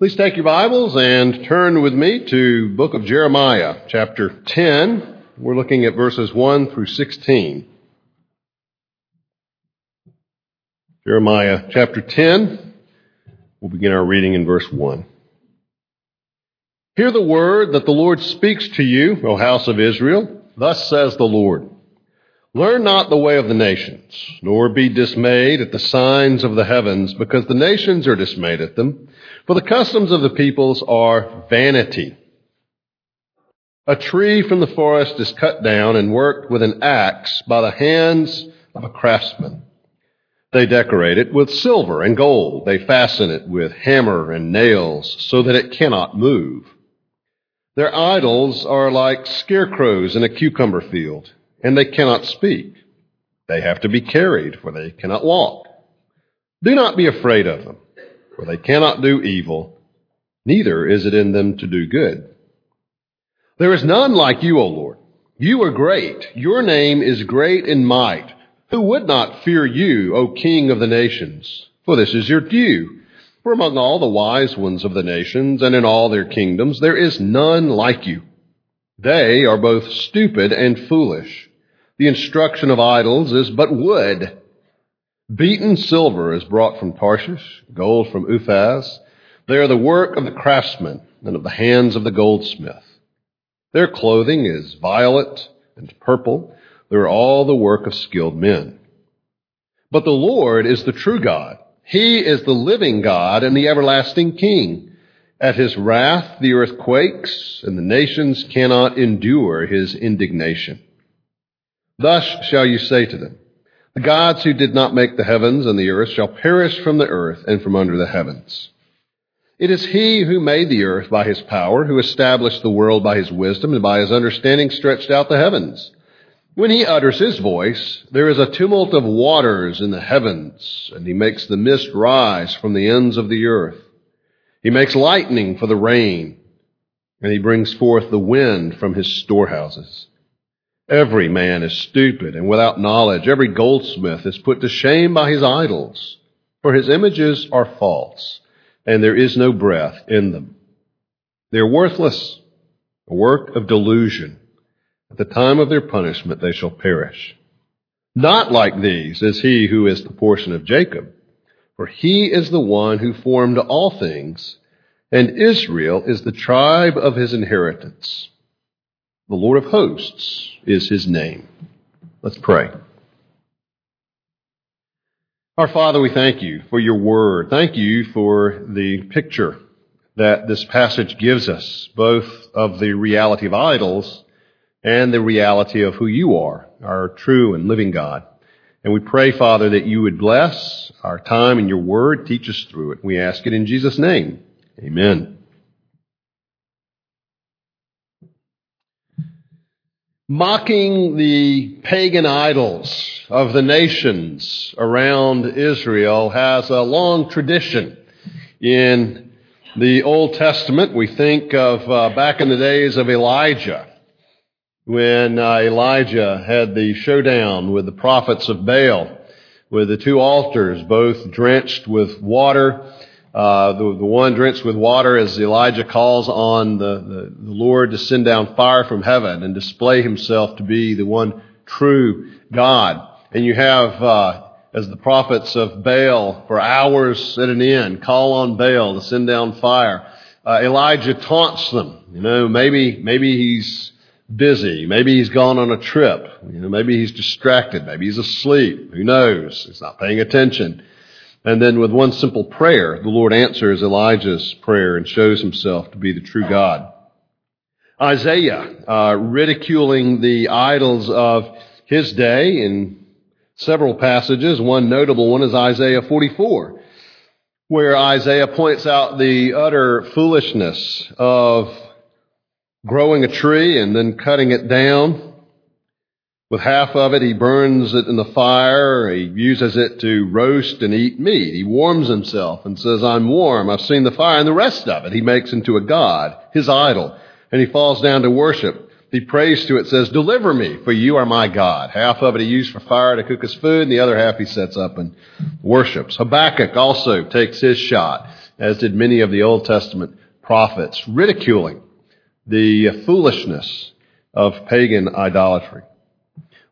Please take your Bibles and turn with me to book of Jeremiah, chapter 10. We're looking at verses 1 through 16. Jeremiah chapter 10. We'll begin our reading in verse 1. Hear the word that the Lord speaks to you, O house of Israel. Thus says the Lord. Learn not the way of the nations, nor be dismayed at the signs of the heavens, because the nations are dismayed at them. For the customs of the peoples are vanity. A tree from the forest is cut down and worked with an axe by the hands of a craftsman. They decorate it with silver and gold. They fasten it with hammer and nails so that it cannot move. Their idols are like scarecrows in a cucumber field, and they cannot speak. They have to be carried, for they cannot walk. Do not be afraid of them for they cannot do evil, neither is it in them to do good. There is none like you, O Lord. You are great. Your name is great in might. Who would not fear you, O King of the nations? For this is your due. For among all the wise ones of the nations and in all their kingdoms, there is none like you. They are both stupid and foolish. The instruction of idols is but wood Beaten silver is brought from Tarshish, gold from Uphaz. They are the work of the craftsman and of the hands of the goldsmith. Their clothing is violet and purple. They are all the work of skilled men. But the Lord is the true God. He is the living God and the everlasting King. At his wrath the earth quakes, and the nations cannot endure his indignation. Thus shall you say to them, the gods who did not make the heavens and the earth shall perish from the earth and from under the heavens. It is he who made the earth by his power, who established the world by his wisdom, and by his understanding stretched out the heavens. When he utters his voice, there is a tumult of waters in the heavens, and he makes the mist rise from the ends of the earth. He makes lightning for the rain, and he brings forth the wind from his storehouses. Every man is stupid and without knowledge. Every goldsmith is put to shame by his idols, for his images are false, and there is no breath in them. They are worthless, a work of delusion. At the time of their punishment they shall perish. Not like these is he who is the portion of Jacob, for he is the one who formed all things, and Israel is the tribe of his inheritance. The Lord of hosts is his name. Let's pray. Our Father, we thank you for your word. Thank you for the picture that this passage gives us, both of the reality of idols and the reality of who you are, our true and living God. And we pray, Father, that you would bless our time and your word, teach us through it. We ask it in Jesus' name. Amen. Mocking the pagan idols of the nations around Israel has a long tradition. In the Old Testament, we think of uh, back in the days of Elijah, when uh, Elijah had the showdown with the prophets of Baal, with the two altars both drenched with water uh, the, the one drenched with water as Elijah calls on the, the, the Lord to send down fire from heaven and display himself to be the one true God. And you have, uh, as the prophets of Baal for hours at an end call on Baal to send down fire. Uh, Elijah taunts them. You know, maybe, maybe he's busy. Maybe he's gone on a trip. You know, maybe he's distracted. Maybe he's asleep. Who knows? He's not paying attention. And then with one simple prayer, the Lord answers Elijah's prayer and shows himself to be the true God. Isaiah, uh, ridiculing the idols of his day in several passages. One notable one is Isaiah 44, where Isaiah points out the utter foolishness of growing a tree and then cutting it down. With half of it, he burns it in the fire. He uses it to roast and eat meat. He warms himself and says, I'm warm. I've seen the fire. And the rest of it, he makes into a god, his idol. And he falls down to worship. He prays to it, says, Deliver me, for you are my God. Half of it he used for fire to cook his food, and the other half he sets up and worships. Habakkuk also takes his shot, as did many of the Old Testament prophets, ridiculing the foolishness of pagan idolatry.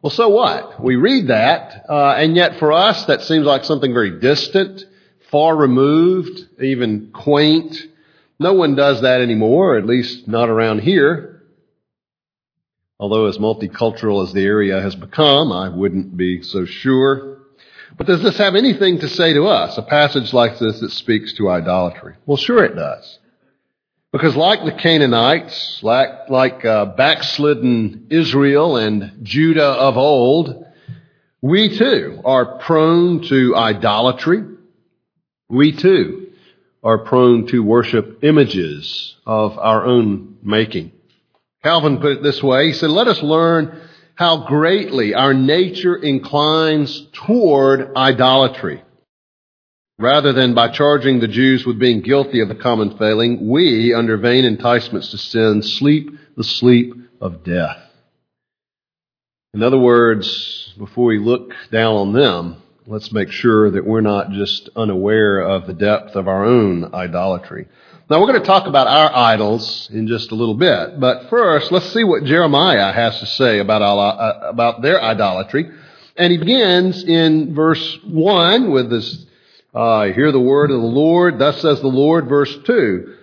Well, so what? We read that, uh, and yet for us, that seems like something very distant, far removed, even quaint. No one does that anymore, at least not around here. Although as multicultural as the area has become, I wouldn't be so sure. But does this have anything to say to us? A passage like this that speaks to idolatry? Well, sure it does. Because like the Canaanites, like, like uh, backslidden Israel and Judah of old, we too are prone to idolatry. We too are prone to worship images of our own making. Calvin put it this way. He said, let us learn how greatly our nature inclines toward idolatry. Rather than by charging the Jews with being guilty of the common failing, we, under vain enticements to sin, sleep the sleep of death. In other words, before we look down on them, let's make sure that we're not just unaware of the depth of our own idolatry. Now we're going to talk about our idols in just a little bit, but first let's see what Jeremiah has to say about, uh, about their idolatry. And he begins in verse 1 with this uh, hear the word of the Lord. Thus says the Lord, verse 2.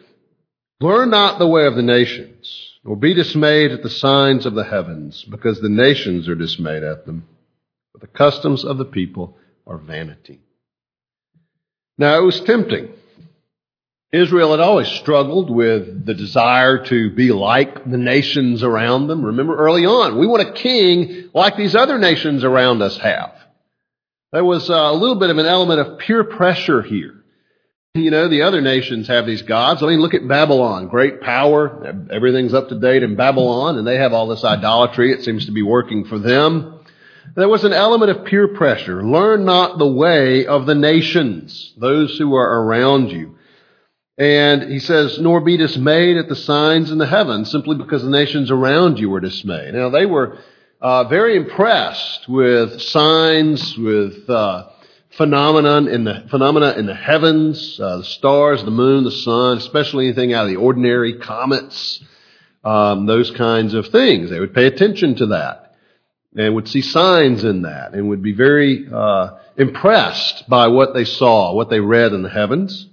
Learn not the way of the nations, nor be dismayed at the signs of the heavens, because the nations are dismayed at them. But the customs of the people are vanity. Now it was tempting. Israel had always struggled with the desire to be like the nations around them. Remember early on, we want a king like these other nations around us have. There was uh, a little bit of an element of peer pressure here. You know, the other nations have these gods. I mean, look at Babylon. Great power. Everything's up to date in Babylon, and they have all this idolatry. It seems to be working for them. There was an element of peer pressure. Learn not the way of the nations, those who are around you. And he says, nor be dismayed at the signs in the heavens, simply because the nations around you were dismayed. Now, they were uh, very impressed with signs, with uh, phenomenon in the phenomena in the heavens, uh, the stars, the moon, the sun, especially anything out of the ordinary, comets, um, those kinds of things. They would pay attention to that and would see signs in that and would be very uh, impressed by what they saw, what they read in the heavens.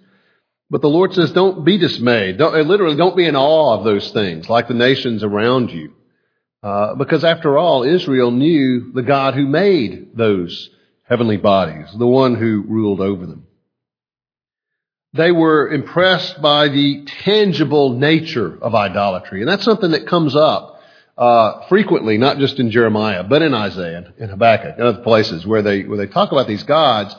But the Lord says, don't be dismayed. Don't, literally, don't be in awe of those things like the nations around you. Uh, because after all, Israel knew the God who made those heavenly bodies, the one who ruled over them. They were impressed by the tangible nature of idolatry. And that's something that comes up uh, frequently, not just in Jeremiah, but in Isaiah and Habakkuk and other places where they, where they talk about these gods.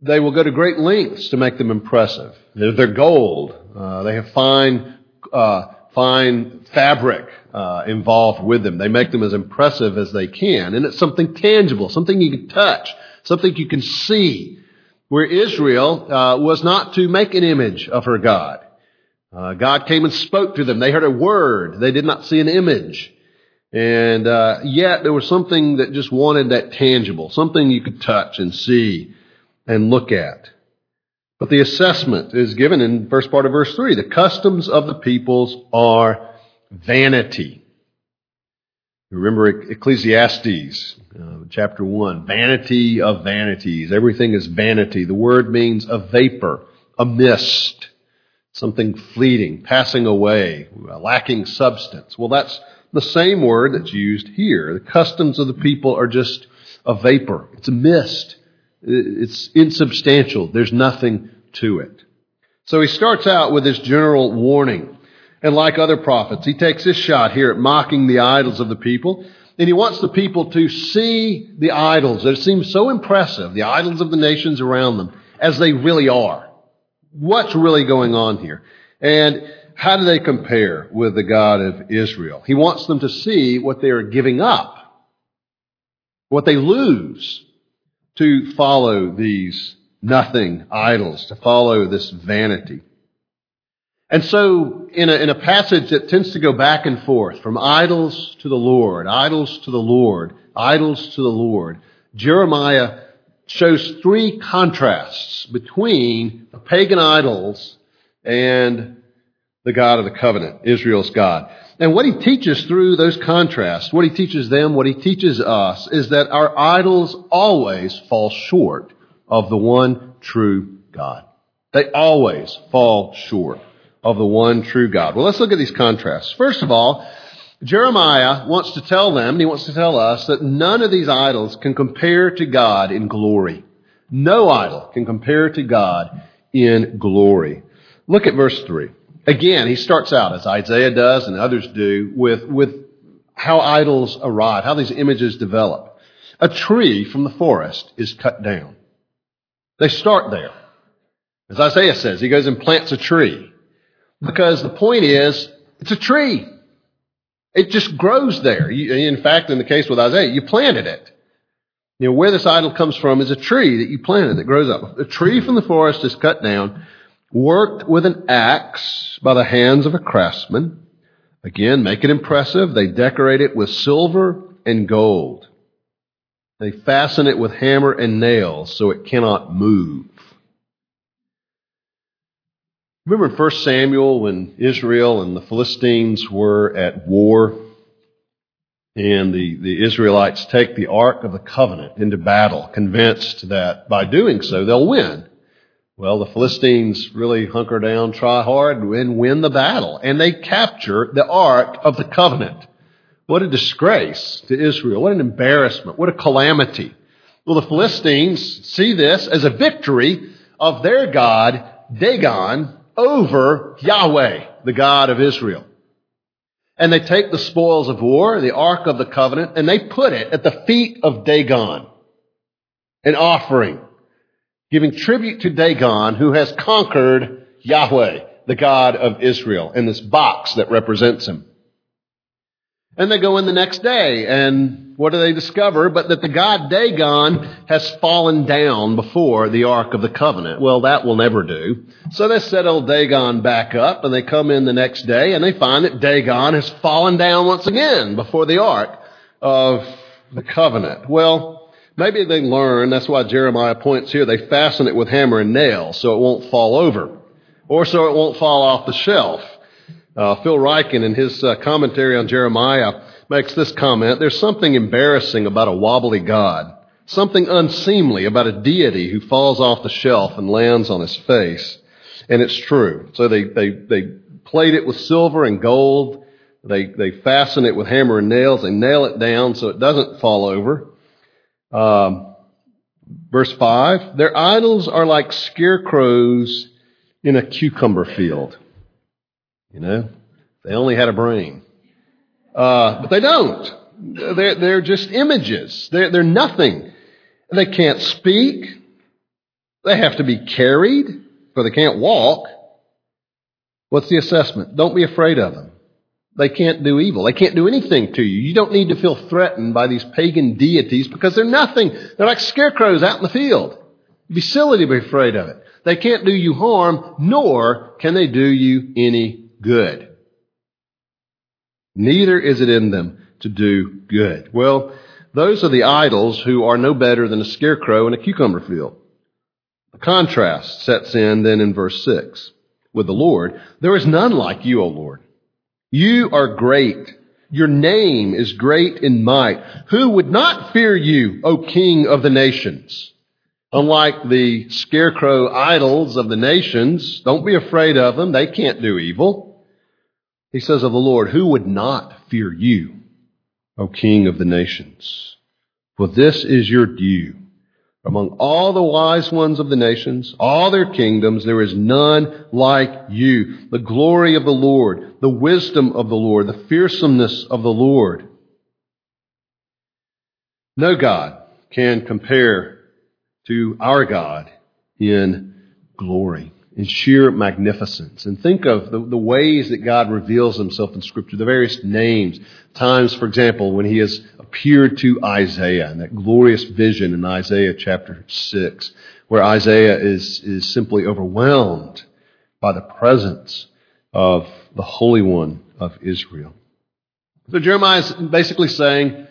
They will go to great lengths to make them impressive. They're, they're gold. Uh, they have fine, uh, fine fabric uh, involved with them. They make them as impressive as they can. And it's something tangible, something you can touch, something you can see. Where Israel uh, was not to make an image of her God. Uh, God came and spoke to them. They heard a word. They did not see an image. And uh, yet there was something that just wanted that tangible, something you could touch and see and look at. But the assessment is given in first part of verse 3. The customs of the peoples are vanity. Remember Ecclesiastes, uh, chapter 1. Vanity of vanities. Everything is vanity. The word means a vapor, a mist, something fleeting, passing away, lacking substance. Well, that's the same word that's used here. The customs of the people are just a vapor. It's a mist. It's insubstantial. There's nothing to it. So he starts out with this general warning. And like other prophets, he takes this shot here at mocking the idols of the people. And he wants the people to see the idols that seem so impressive, the idols of the nations around them, as they really are. what's really going on here? And how do they compare with the God of Israel? He wants them to see what they are giving up, what they lose to follow these nothing idols, to follow this vanity. And so, in a, in a passage that tends to go back and forth from idols to the Lord, idols to the Lord, idols to the Lord, Jeremiah shows three contrasts between the pagan idols and the God of the covenant, Israel's God. And what he teaches through those contrasts, what he teaches them, what he teaches us, is that our idols always fall short of the one true God. They always fall short of the one true God. Well, let's look at these contrasts. First of all, Jeremiah wants to tell them, and he wants to tell us, that none of these idols can compare to God in glory. No idol can compare to God in glory. Look at verse 3. Again, he starts out, as Isaiah does and others do, with, with how idols arrive, how these images develop. A tree from the forest is cut down. They start there. As Isaiah says, he goes and plants a tree. Because the point is, it's a tree. It just grows there. You, in fact, in the case with Isaiah, you planted it. You know, where this idol comes from is a tree that you planted that grows up. A tree from the forest is cut down, worked with an axe by the hands of a craftsman. Again, make it impressive. They decorate it with silver and gold. They fasten it with hammer and nails so it cannot move. Remember in 1 Samuel when Israel and the Philistines were at war and the, the Israelites take the Ark of the Covenant into battle, convinced that by doing so they'll win. Well, the Philistines really hunker down, try hard, and win the battle. And they capture the Ark of the Covenant. What a disgrace to Israel. What an embarrassment. What a calamity. Well, the Philistines see this as a victory of their God, Dagon, over Yahweh, the God of Israel. And they take the spoils of war, the Ark of the Covenant, and they put it at the feet of Dagon, an offering, giving tribute to Dagon, who has conquered Yahweh, the God of Israel, in this box that represents him. And they go in the next day, and what do they discover? But that the god Dagon has fallen down before the Ark of the Covenant. Well, that will never do. So they set old Dagon back up, and they come in the next day, and they find that Dagon has fallen down once again before the Ark of the Covenant. Well, maybe they learn, that's why Jeremiah points here, they fasten it with hammer and nail so it won't fall over, or so it won't fall off the shelf. Uh, Phil Ryken, in his uh, commentary on Jeremiah, makes this comment There's something embarrassing about a wobbly God, something unseemly about a deity who falls off the shelf and lands on his face. And it's true. So they, they, they plate it with silver and gold. They, they fasten it with hammer and nails. They nail it down so it doesn't fall over. Um, verse 5 Their idols are like scarecrows in a cucumber field. You know, they only had a brain. Uh, but they don't. They're, they're just images. They're, they're nothing. They can't speak. They have to be carried, for they can't walk. What's the assessment? Don't be afraid of them. They can't do evil. They can't do anything to you. You don't need to feel threatened by these pagan deities because they're nothing. They're like scarecrows out in the field. It'd be silly to be afraid of it. They can't do you harm, nor can they do you any good. Neither is it in them to do good. Well, those are the idols who are no better than a scarecrow in a cucumber field. The contrast sets in then in verse 6 with the Lord. There is none like you, O Lord. You are great. Your name is great in might. Who would not fear you, O King of the nations? Unlike the scarecrow idols of the nations, don't be afraid of them. They can't do evil. He says of the Lord, Who would not fear you, O King of the nations? For this is your due. Among all the wise ones of the nations, all their kingdoms, there is none like you. The glory of the Lord, the wisdom of the Lord, the fearsomeness of the Lord. No God can compare to our God in glory. in sheer magnificence. And think of the, the ways that God reveals himself in Scripture, the various names. Times, for example, when he has appeared to Isaiah in that glorious vision in Isaiah chapter 6, where Isaiah is, is simply overwhelmed by the presence of the Holy One of Israel. So Jeremiah is basically saying,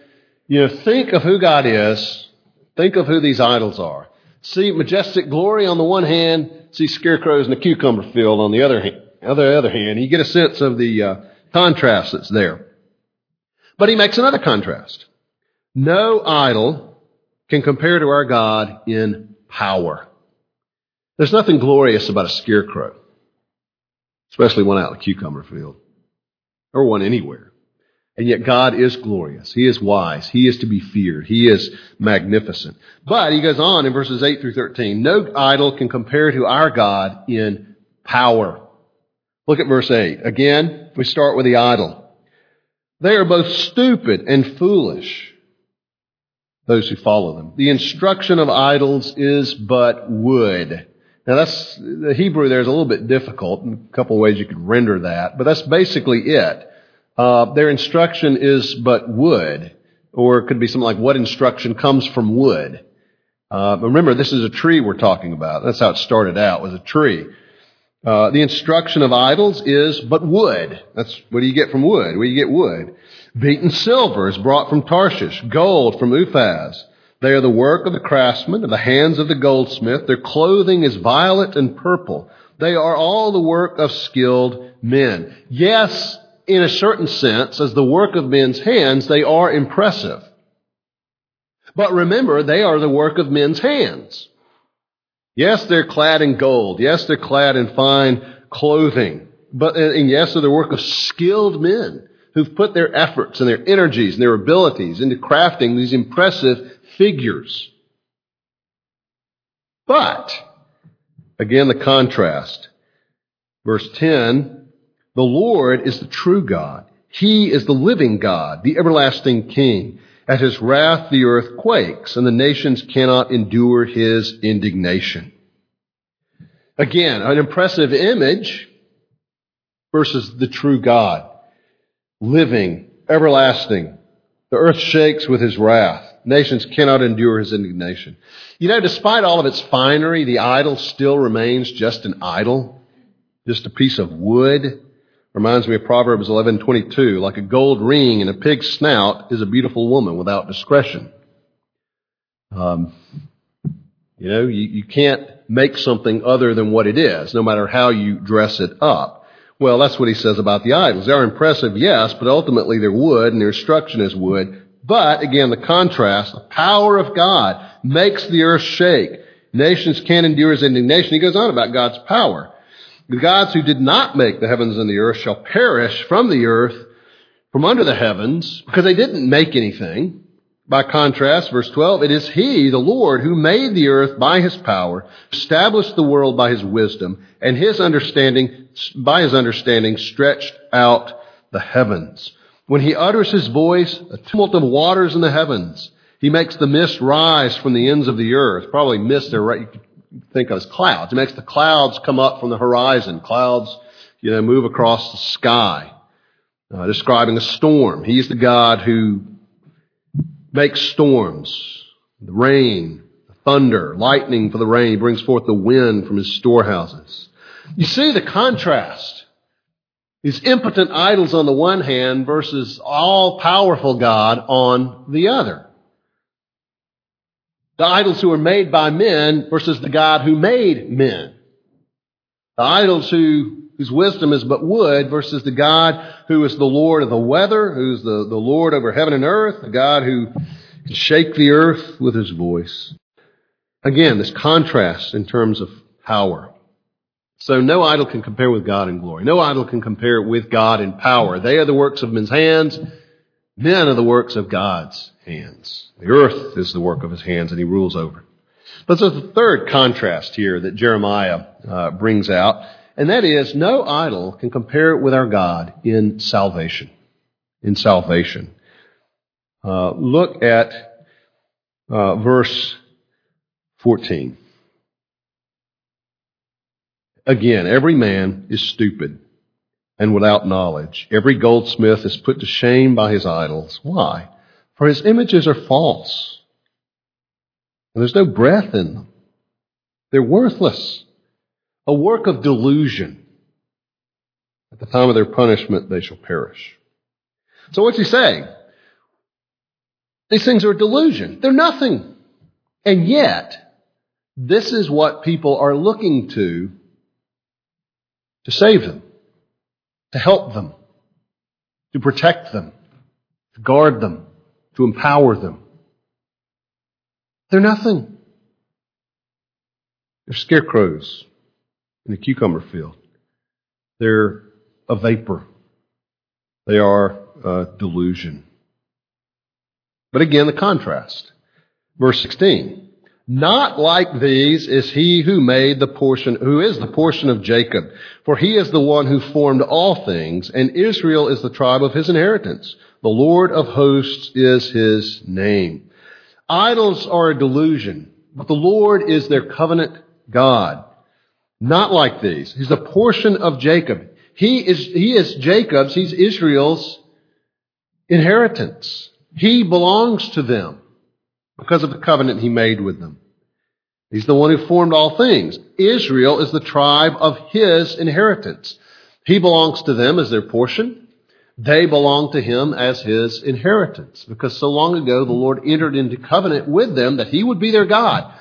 you know, think of who God is, think of who these idols are. See majestic glory on the one hand, see scarecrows in a cucumber field on the other hand. Other other hand, you get a sense of the uh, contrast that's there. But he makes another contrast. No idol can compare to our God in power. There's nothing glorious about a scarecrow, especially one out in the cucumber field, or one anywhere. And yet God is glorious. He is wise. He is to be feared. He is magnificent. But he goes on in verses 8 through 13. No idol can compare to our God in power. Look at verse 8. Again, we start with the idol. They are both stupid and foolish, those who follow them. The instruction of idols is but wood. Now that's, the Hebrew there is a little bit difficult. In a couple of ways you could render that, but that's basically it. Uh, their instruction is but wood, or it could be something like what instruction comes from wood. Uh, remember, this is a tree we're talking about. That's how it started out, was a tree. Uh, the instruction of idols is but wood. That's what do you get from wood? Where do you get wood? Beaten silver is brought from Tarshish, gold from Uphaz. They are the work of the craftsman, of the hands of the goldsmith. Their clothing is violet and purple. They are all the work of skilled men. Yes, in a certain sense, as the work of men's hands, they are impressive. But remember, they are the work of men's hands. Yes, they're clad in gold. Yes, they're clad in fine clothing. But, and yes, they're the work of skilled men who've put their efforts and their energies and their abilities into crafting these impressive figures. But, again, the contrast. Verse 10, the Lord is the true God. He is the living God, the everlasting King. At his wrath the earth quakes, and the nations cannot endure his indignation. Again, an impressive image versus the true God. Living, everlasting. The earth shakes with his wrath. Nations cannot endure his indignation. You know, despite all of its finery, the idol still remains just an idol, just a piece of wood Reminds me of Proverbs 11:22, like a gold ring in a pig's snout is a beautiful woman without discretion. Um, you know, you, you can't make something other than what it is, no matter how you dress it up. Well, that's what he says about the idols. They're impressive, yes, but ultimately they're wood and their instruction is wood. But again, the contrast, the power of God makes the earth shake. Nations can't endure his indignation. He goes on about God's power. The gods who did not make the heavens and the earth shall perish from the earth, from under the heavens, because they didn't make anything. By contrast, verse 12, it is He, the Lord, who made the earth by His power, established the world by His wisdom, and His understanding, by His understanding, stretched out the heavens. When He utters His voice, a tumult of waters in the heavens. He makes the mist rise from the ends of the earth. Probably mist there, right? You could think of as clouds. He makes the clouds come up from the horizon. Clouds, you know, move across the sky, uh, describing a storm. He's the God who makes storms, the rain, the thunder, lightning for the rain. He brings forth the wind from his storehouses. You see the contrast. These impotent idols on the one hand versus all powerful God on the other the idols who are made by men versus the God who made men. The idols who, whose wisdom is but wood versus the God who is the Lord of the weather, who's the, the Lord over heaven and earth, the God who can shake the earth with his voice. Again, this contrast in terms of power. So no idol can compare with God in glory. No idol can compare with God in power. They are the works of men's hands. Men are the works of God's hands. The earth is the work of his hands, and he rules over. it. But there's a third contrast here that Jeremiah uh, brings out, and that is no idol can compare with our God in salvation. In salvation. Uh, look at uh, verse 14. Again, every man is stupid and without knowledge. Every goldsmith is put to shame by his idols. Why? For his images are false. And there's no breath in them. They're worthless. A work of delusion. At the time of their punishment, they shall perish. So what's he saying? These things are a delusion. They're nothing. And yet, this is what people are looking to to save them, to help them, to protect them, to guard them, to empower them. They're nothing. They're scarecrows in a cucumber field. They're a vapor. They are a delusion. But again, the contrast. Verse 16. Not like these is he who made the portion, who is the portion of Jacob. For he is the one who formed all things, and Israel is the tribe of his inheritance. The Lord of hosts is his name. Idols are a delusion, but the Lord is their covenant God. Not like these. He's the portion of Jacob. He is, he is Jacob's, he's Israel's inheritance. He belongs to them because of the covenant he made with them. He's the one who formed all things. Israel is the tribe of his inheritance. He belongs to them as their portion. They belong to him as his inheritance. Because so long ago the Lord entered into covenant with them that he would be their God.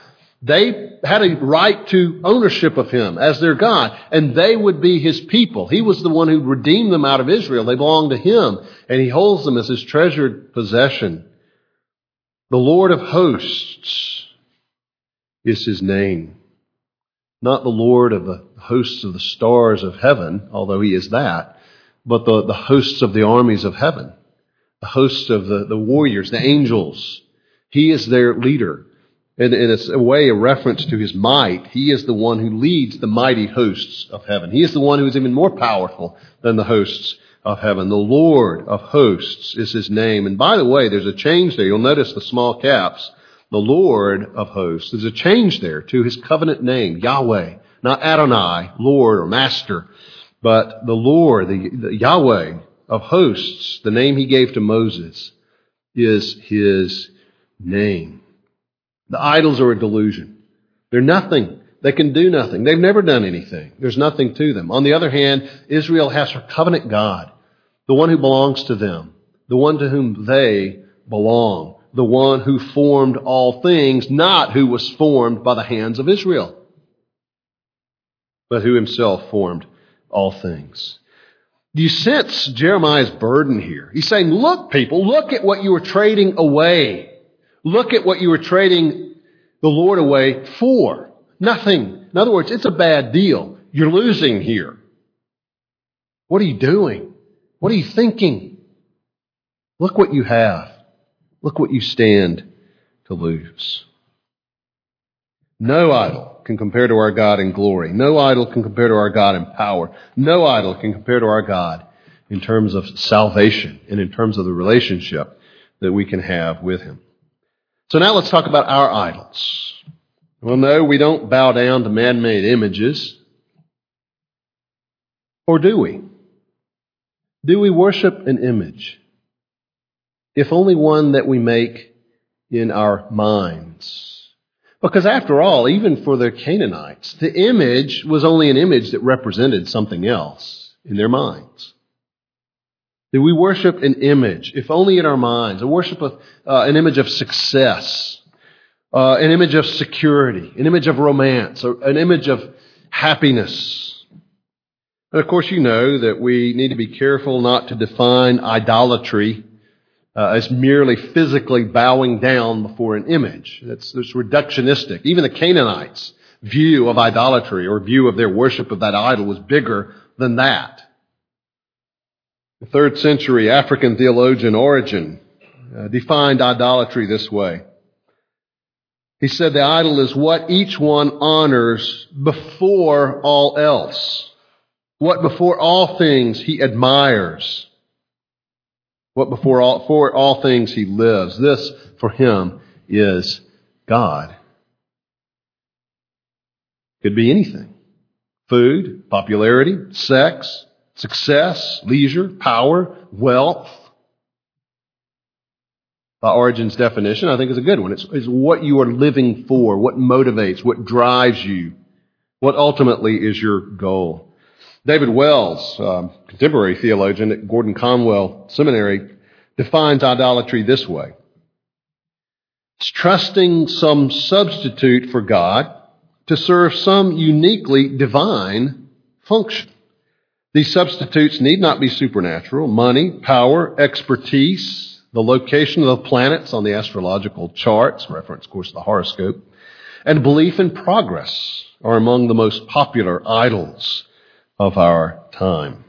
They had a right to ownership of him as their God, and they would be his people. He was the one who redeemed them out of Israel. They belonged to him, and he holds them as his treasured possession. The Lord of hosts is his name. Not the Lord of the hosts of the stars of heaven, although he is that, but the, the hosts of the armies of heaven, the hosts of the, the warriors, the angels. He is their leader. And, it's a way, a reference to his might. He is the one who leads the mighty hosts of heaven. He is the one who is even more powerful than the hosts of heaven. The Lord of hosts is his name. And by the way, there's a change there. You'll notice the small caps. The Lord of hosts. There's a change there to his covenant name, Yahweh. Not Adonai, Lord or Master, but the Lord, the, the Yahweh of hosts, the name he gave to Moses, is his name. The idols are a delusion. They're nothing. They can do nothing. They've never done anything. There's nothing to them. On the other hand, Israel has her covenant God the one who belongs to them, the one to whom they belong, the one who formed all things, not who was formed by the hands of Israel, but who himself formed all things. Do you sense Jeremiah's burden here? He's saying, look, people, look at what you were trading away. Look at what you were trading the Lord away for. Nothing. In other words, it's a bad deal. You're losing here. What are you doing? What are you thinking? Look what you have. Look what you stand to lose. No idol can compare to our God in glory. No idol can compare to our God in power. No idol can compare to our God in terms of salvation and in terms of the relationship that we can have with Him. So now let's talk about our idols. Well, no, we don't bow down to man-made images. Or do we? Do we worship an image? If only one that we make in our minds. Because after all, even for the Canaanites, the image was only an image that represented something else in their minds. Do we worship an image, if only in our minds, a worship of uh, an image of success, uh, an image of security, an image of romance, an image of happiness, and of course, you know that we need to be careful not to define idolatry uh, as merely physically bowing down before an image. That's, that's reductionistic. Even the Canaanites' view of idolatry or view of their worship of that idol was bigger than that. The third century African theologian Origen uh, defined idolatry this way. He said the idol is what each one honors before all else what before all things he admires, what before all, for all things he lives. This for him is God. Could be anything. food, popularity, sex, success, leisure, power, wealth. By Origen's definition, I think is a good one. It's, it's what you are living for, what motivates, what drives you, what ultimately is your goal. David Wells, um, contemporary theologian at Gordon Conwell Seminary, defines idolatry this way. It's trusting some substitute for God to serve some uniquely divine function. These substitutes need not be supernatural. Money, power, expertise, the location of the planets on the astrological charts, reference, of course, the horoscope, and belief in progress are among the most popular idols of our time.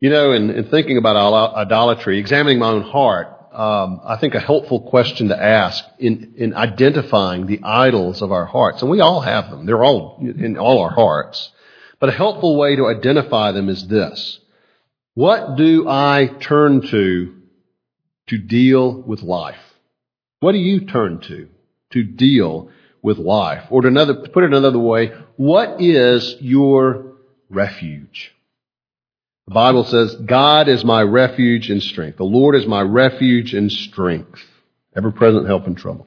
You know, in, in thinking about idolatry, examining my own heart, um, I think a helpful question to ask in, in identifying the idols of our hearts, and we all have them. They're all in all our hearts. But a helpful way to identify them is this. What do I turn to to deal with life? What do you turn to to deal with life? Or to, another, to put it another way, what is your refuge? The Bible says, God is my refuge and strength. The Lord is my refuge and strength, ever present help in trouble.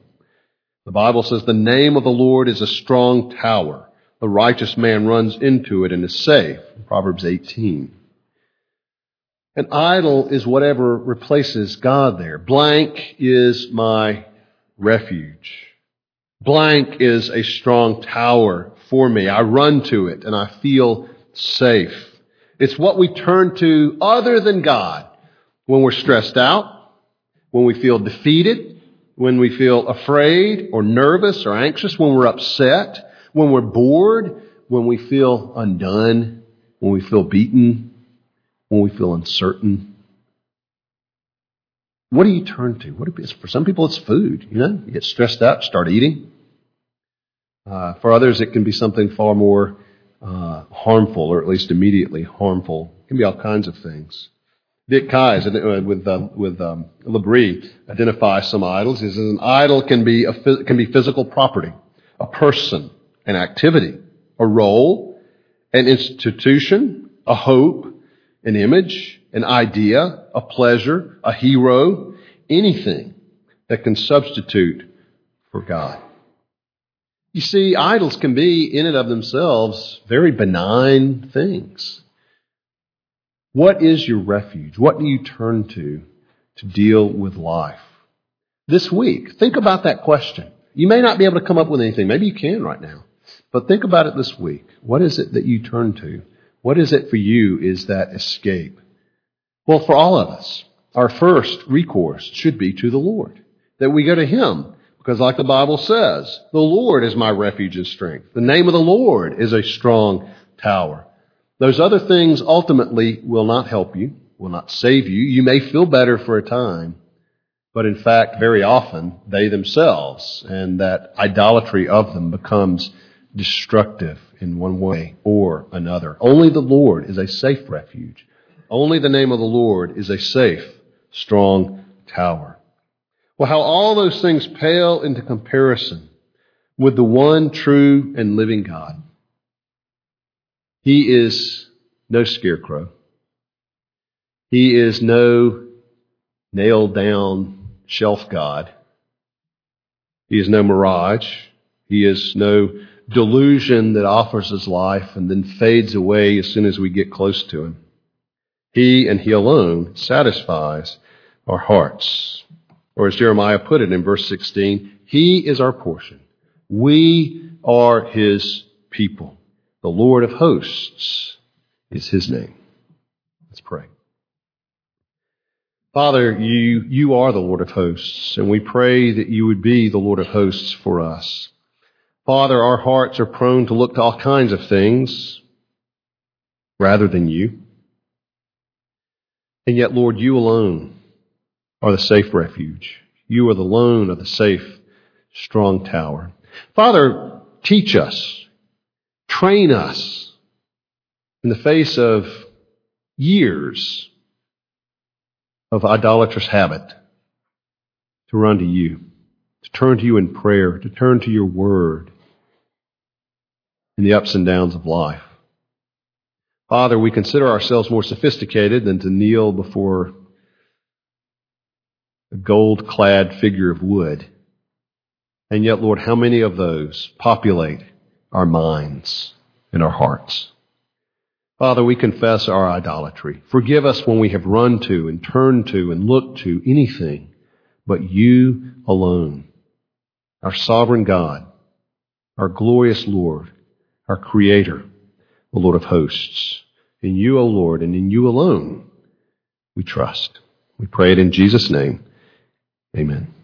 The Bible says, the name of the Lord is a strong tower. The righteous man runs into it and is safe. Proverbs 18. An idol is whatever replaces God there. Blank is my refuge. Blank is a strong tower for me. I run to it and I feel safe. It's what we turn to other than God when we're stressed out, when we feel defeated, when we feel afraid or nervous or anxious, when we're upset, when we're bored, when we feel undone, when we feel beaten, when we feel uncertain. What do you turn to? What for some people, it's food. You know, you get stressed out, start eating. Uh, for others, it can be something far more uh, harmful, or at least immediately harmful. It can be all kinds of things. Dick Keyes uh, with um, with um, L'Abri identifies some idols. He says an idol can be a, can be physical property, a person, an activity, a role, an institution, a hope, an image, an idea, a pleasure, a hero, anything that can substitute for God. You see, idols can be, in and of themselves, very benign things. What is your refuge? What do you turn to to deal with life? This week, think about that question. You may not be able to come up with anything. Maybe you can right now. But think about it this week. What is it that you turn to? What is it for you is that escape? Well, for all of us, our first recourse should be to the Lord. That we go to Him because like the Bible says, the Lord is my refuge and strength. The name of the Lord is a strong tower. Those other things ultimately will not help you, will not save you. You may feel better for a time, but in fact, very often, they themselves and that idolatry of them becomes destructive in one way or another. Only the Lord is a safe refuge. Only the name of the Lord is a safe, strong tower. Well, how all those things pale into comparison with the one true and living God. He is no scarecrow. He is no nailed down shelf God. He is no mirage. He is no delusion that offers his life and then fades away as soon as we get close to him. He and he alone satisfies our hearts. Or as Jeremiah put it in verse 16, He is our portion. We are His people. The Lord of hosts is His name. Let's pray. Father, you, you are the Lord of hosts, and we pray that you would be the Lord of hosts for us. Father, our hearts are prone to look to all kinds of things rather than you. And yet, Lord, you alone are the safe refuge. You are the lone of the safe, strong tower. Father, teach us, train us in the face of years of idolatrous habit to run to you, to turn to you in prayer, to turn to your word. in the ups and downs of life. Father, we consider ourselves more sophisticated than to kneel before a gold clad figure of wood. And yet, Lord, how many of those populate our minds and our hearts? Father, we confess our idolatry. Forgive us when we have run to and turned to and looked to anything but you alone, our sovereign God, our glorious Lord, our Creator, the Lord of hosts. In you, O Lord, and in you alone, we trust. We pray it in Jesus' name. Amen.